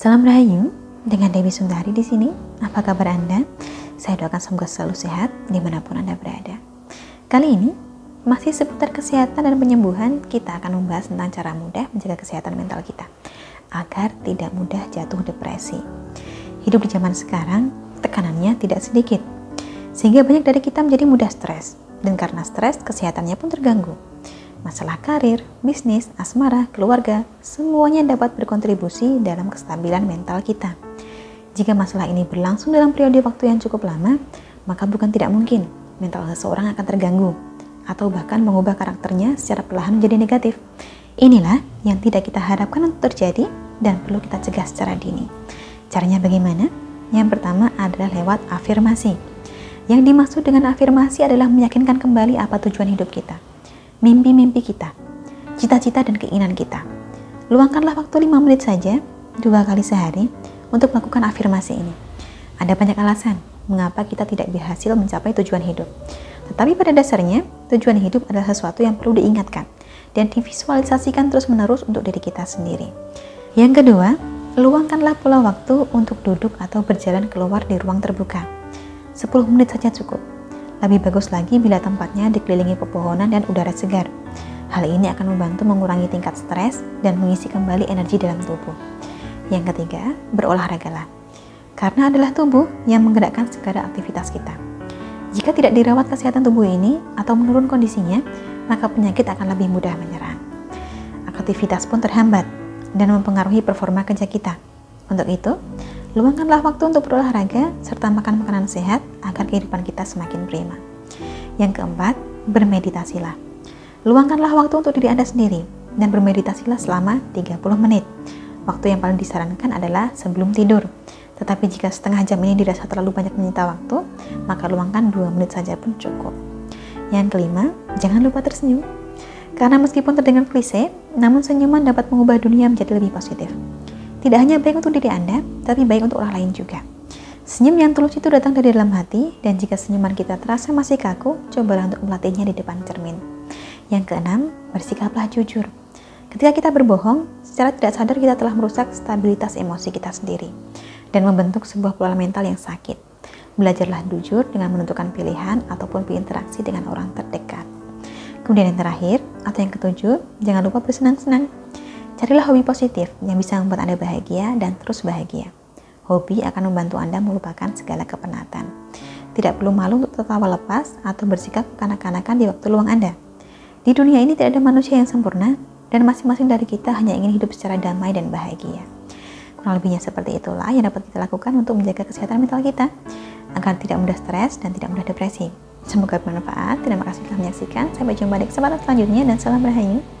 Salam Rahayu, dengan Dewi Sundari di sini. Apa kabar Anda? Saya doakan semoga selalu sehat di mana pun Anda berada. Kali ini, masih seputar kesehatan dan penyembuhan, kita akan membahas tentang cara mudah menjaga kesehatan mental kita agar tidak mudah jatuh depresi. Hidup di zaman sekarang, tekanannya tidak sedikit, sehingga banyak dari kita menjadi mudah stres, dan karena stres, kesehatannya pun terganggu masalah karir, bisnis, asmara, keluarga, semuanya dapat berkontribusi dalam kestabilan mental kita. Jika masalah ini berlangsung dalam periode waktu yang cukup lama, maka bukan tidak mungkin mental seseorang akan terganggu atau bahkan mengubah karakternya secara perlahan menjadi negatif. Inilah yang tidak kita harapkan untuk terjadi dan perlu kita cegah secara dini. Caranya bagaimana? Yang pertama adalah lewat afirmasi. Yang dimaksud dengan afirmasi adalah meyakinkan kembali apa tujuan hidup kita mimpi-mimpi kita, cita-cita dan keinginan kita. Luangkanlah waktu 5 menit saja, dua kali sehari, untuk melakukan afirmasi ini. Ada banyak alasan mengapa kita tidak berhasil mencapai tujuan hidup. Tetapi pada dasarnya, tujuan hidup adalah sesuatu yang perlu diingatkan dan divisualisasikan terus-menerus untuk diri kita sendiri. Yang kedua, luangkanlah pula waktu untuk duduk atau berjalan keluar di ruang terbuka. 10 menit saja cukup lebih bagus lagi bila tempatnya dikelilingi pepohonan dan udara segar. Hal ini akan membantu mengurangi tingkat stres dan mengisi kembali energi dalam tubuh. Yang ketiga, berolahragalah. Karena adalah tubuh yang menggerakkan segala aktivitas kita. Jika tidak dirawat kesehatan tubuh ini atau menurun kondisinya, maka penyakit akan lebih mudah menyerang. Aktivitas pun terhambat dan mempengaruhi performa kerja kita. Untuk itu, Luangkanlah waktu untuk berolahraga serta makan makanan sehat agar kehidupan kita semakin prima. Yang keempat, bermeditasilah. Luangkanlah waktu untuk diri Anda sendiri dan bermeditasilah selama 30 menit. Waktu yang paling disarankan adalah sebelum tidur. Tetapi jika setengah jam ini dirasa terlalu banyak menyita waktu, maka luangkan 2 menit saja pun cukup. Yang kelima, jangan lupa tersenyum. Karena meskipun terdengar klise, namun senyuman dapat mengubah dunia menjadi lebih positif. Tidak hanya baik untuk diri Anda, tapi baik untuk orang lain juga. Senyum yang tulus itu datang dari dalam hati, dan jika senyuman kita terasa masih kaku, cobalah untuk melatihnya di depan cermin. Yang keenam, bersikaplah jujur. Ketika kita berbohong, secara tidak sadar kita telah merusak stabilitas emosi kita sendiri dan membentuk sebuah pola mental yang sakit. Belajarlah jujur dengan menentukan pilihan ataupun berinteraksi dengan orang terdekat. Kemudian yang terakhir, atau yang ketujuh, jangan lupa bersenang-senang. Carilah hobi positif yang bisa membuat Anda bahagia dan terus bahagia. Hobi akan membantu Anda melupakan segala kepenatan. Tidak perlu malu untuk tertawa lepas atau bersikap kanak-kanakan di waktu luang Anda. Di dunia ini tidak ada manusia yang sempurna dan masing-masing dari kita hanya ingin hidup secara damai dan bahagia. Kurang lebihnya seperti itulah yang dapat kita lakukan untuk menjaga kesehatan mental kita agar tidak mudah stres dan tidak mudah depresi. Semoga bermanfaat. Terima kasih telah menyaksikan. Sampai jumpa di kesempatan selanjutnya dan salam rahayu.